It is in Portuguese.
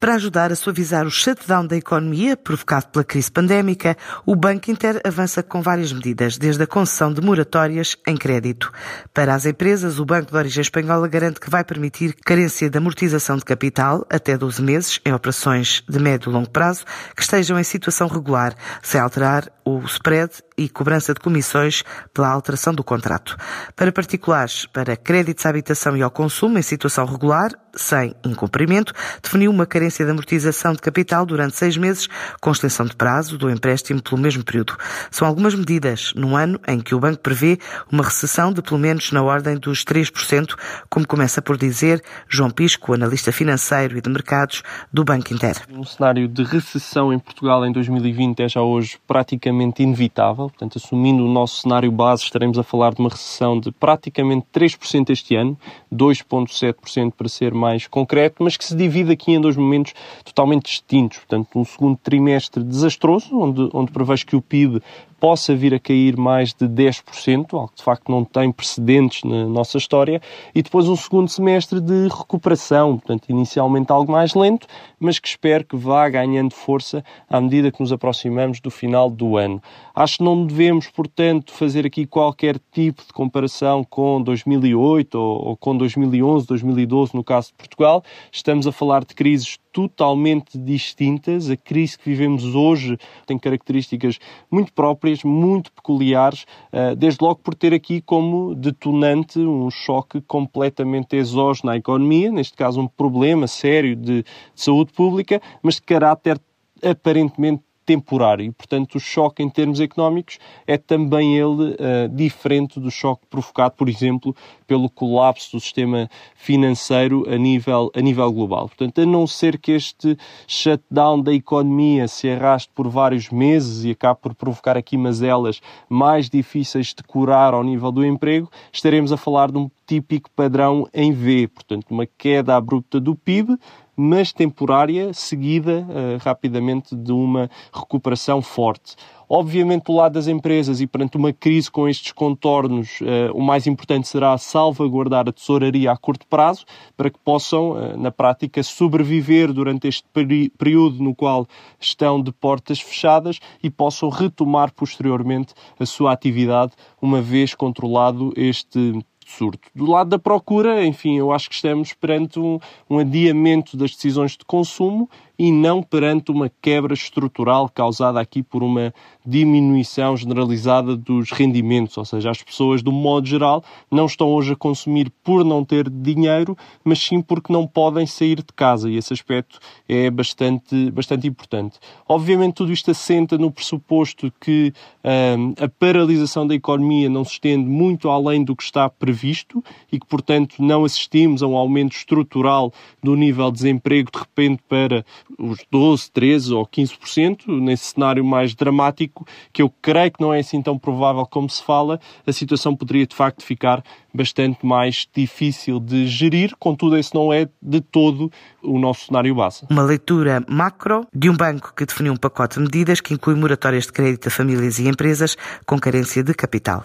Para ajudar a suavizar o shutdown da economia provocado pela crise pandémica, o Banco Inter avança com várias medidas, desde a concessão de moratórias em crédito. Para as empresas, o Banco de Origem Espanhola garante que vai permitir carência de amortização de capital até 12 meses em operações de médio e longo prazo que estejam em situação regular, sem alterar o spread e cobrança de comissões pela alteração do contrato. Para particulares, para créditos à habitação e ao consumo em situação regular, sem incumprimento, definiu uma carência de amortização de capital durante seis meses, com extensão de prazo do empréstimo pelo mesmo período. São algumas medidas num ano em que o banco prevê uma recessão de pelo menos na ordem dos 3%, como começa por dizer João Pisco, analista financeiro e de mercados do Banco Inter. Um cenário de recessão em Portugal em 2020 é já hoje praticamente inevitável. Portanto, assumindo o nosso cenário base, estaremos a falar de uma recessão de praticamente 3% este ano, 2,7% para ser mais mais concreto, mas que se divide aqui em dois momentos totalmente distintos. Portanto, um segundo trimestre desastroso, onde, onde prevejo que o PIB possa vir a cair mais de 10%, algo que de facto não tem precedentes na nossa história, e depois um segundo semestre de recuperação, portanto, inicialmente algo mais lento, mas que espero que vá ganhando força à medida que nos aproximamos do final do ano. Acho que não devemos, portanto, fazer aqui qualquer tipo de comparação com 2008 ou, ou com 2011, 2012, no caso de Portugal. Estamos a falar de crises totalmente distintas. A crise que vivemos hoje tem características muito próprias, muito peculiares, eh, desde logo por ter aqui como detonante um choque completamente exógeno à economia, neste caso um problema sério de saúde pública, mas de caráter aparentemente temporário. Portanto, o choque em termos económicos é também ele uh, diferente do choque provocado, por exemplo, pelo colapso do sistema financeiro a nível, a nível global. Portanto, a não ser que este shutdown da economia se arraste por vários meses e acabe por provocar aqui mazelas mais difíceis de curar ao nível do emprego, estaremos a falar de um típico padrão em V, portanto, uma queda abrupta do PIB, mas temporária, seguida uh, rapidamente de uma recuperação forte. Obviamente, do lado das empresas e perante uma crise com estes contornos, uh, o mais importante será salvaguardar a tesouraria a curto prazo, para que possam, uh, na prática, sobreviver durante este período no qual estão de portas fechadas e possam retomar posteriormente a sua atividade, uma vez controlado este surto. Do lado da procura, enfim, eu acho que estamos perante um, um adiamento das decisões de consumo e não perante uma quebra estrutural causada aqui por uma diminuição generalizada dos rendimentos, ou seja, as pessoas, de um modo geral, não estão hoje a consumir por não ter dinheiro, mas sim porque não podem sair de casa, e esse aspecto é bastante, bastante importante. Obviamente, tudo isto assenta no pressuposto que hum, a paralisação da economia não se estende muito além do que está previsto e que, portanto, não assistimos a um aumento estrutural do nível de desemprego de repente para os 12, 13 ou 15%, nesse cenário mais dramático, que eu creio que não é assim tão provável como se fala, a situação poderia de facto ficar bastante mais difícil de gerir, contudo, esse não é de todo o nosso cenário base. Uma leitura macro de um banco que definiu um pacote de medidas que inclui moratórias de crédito a famílias e empresas com carência de capital.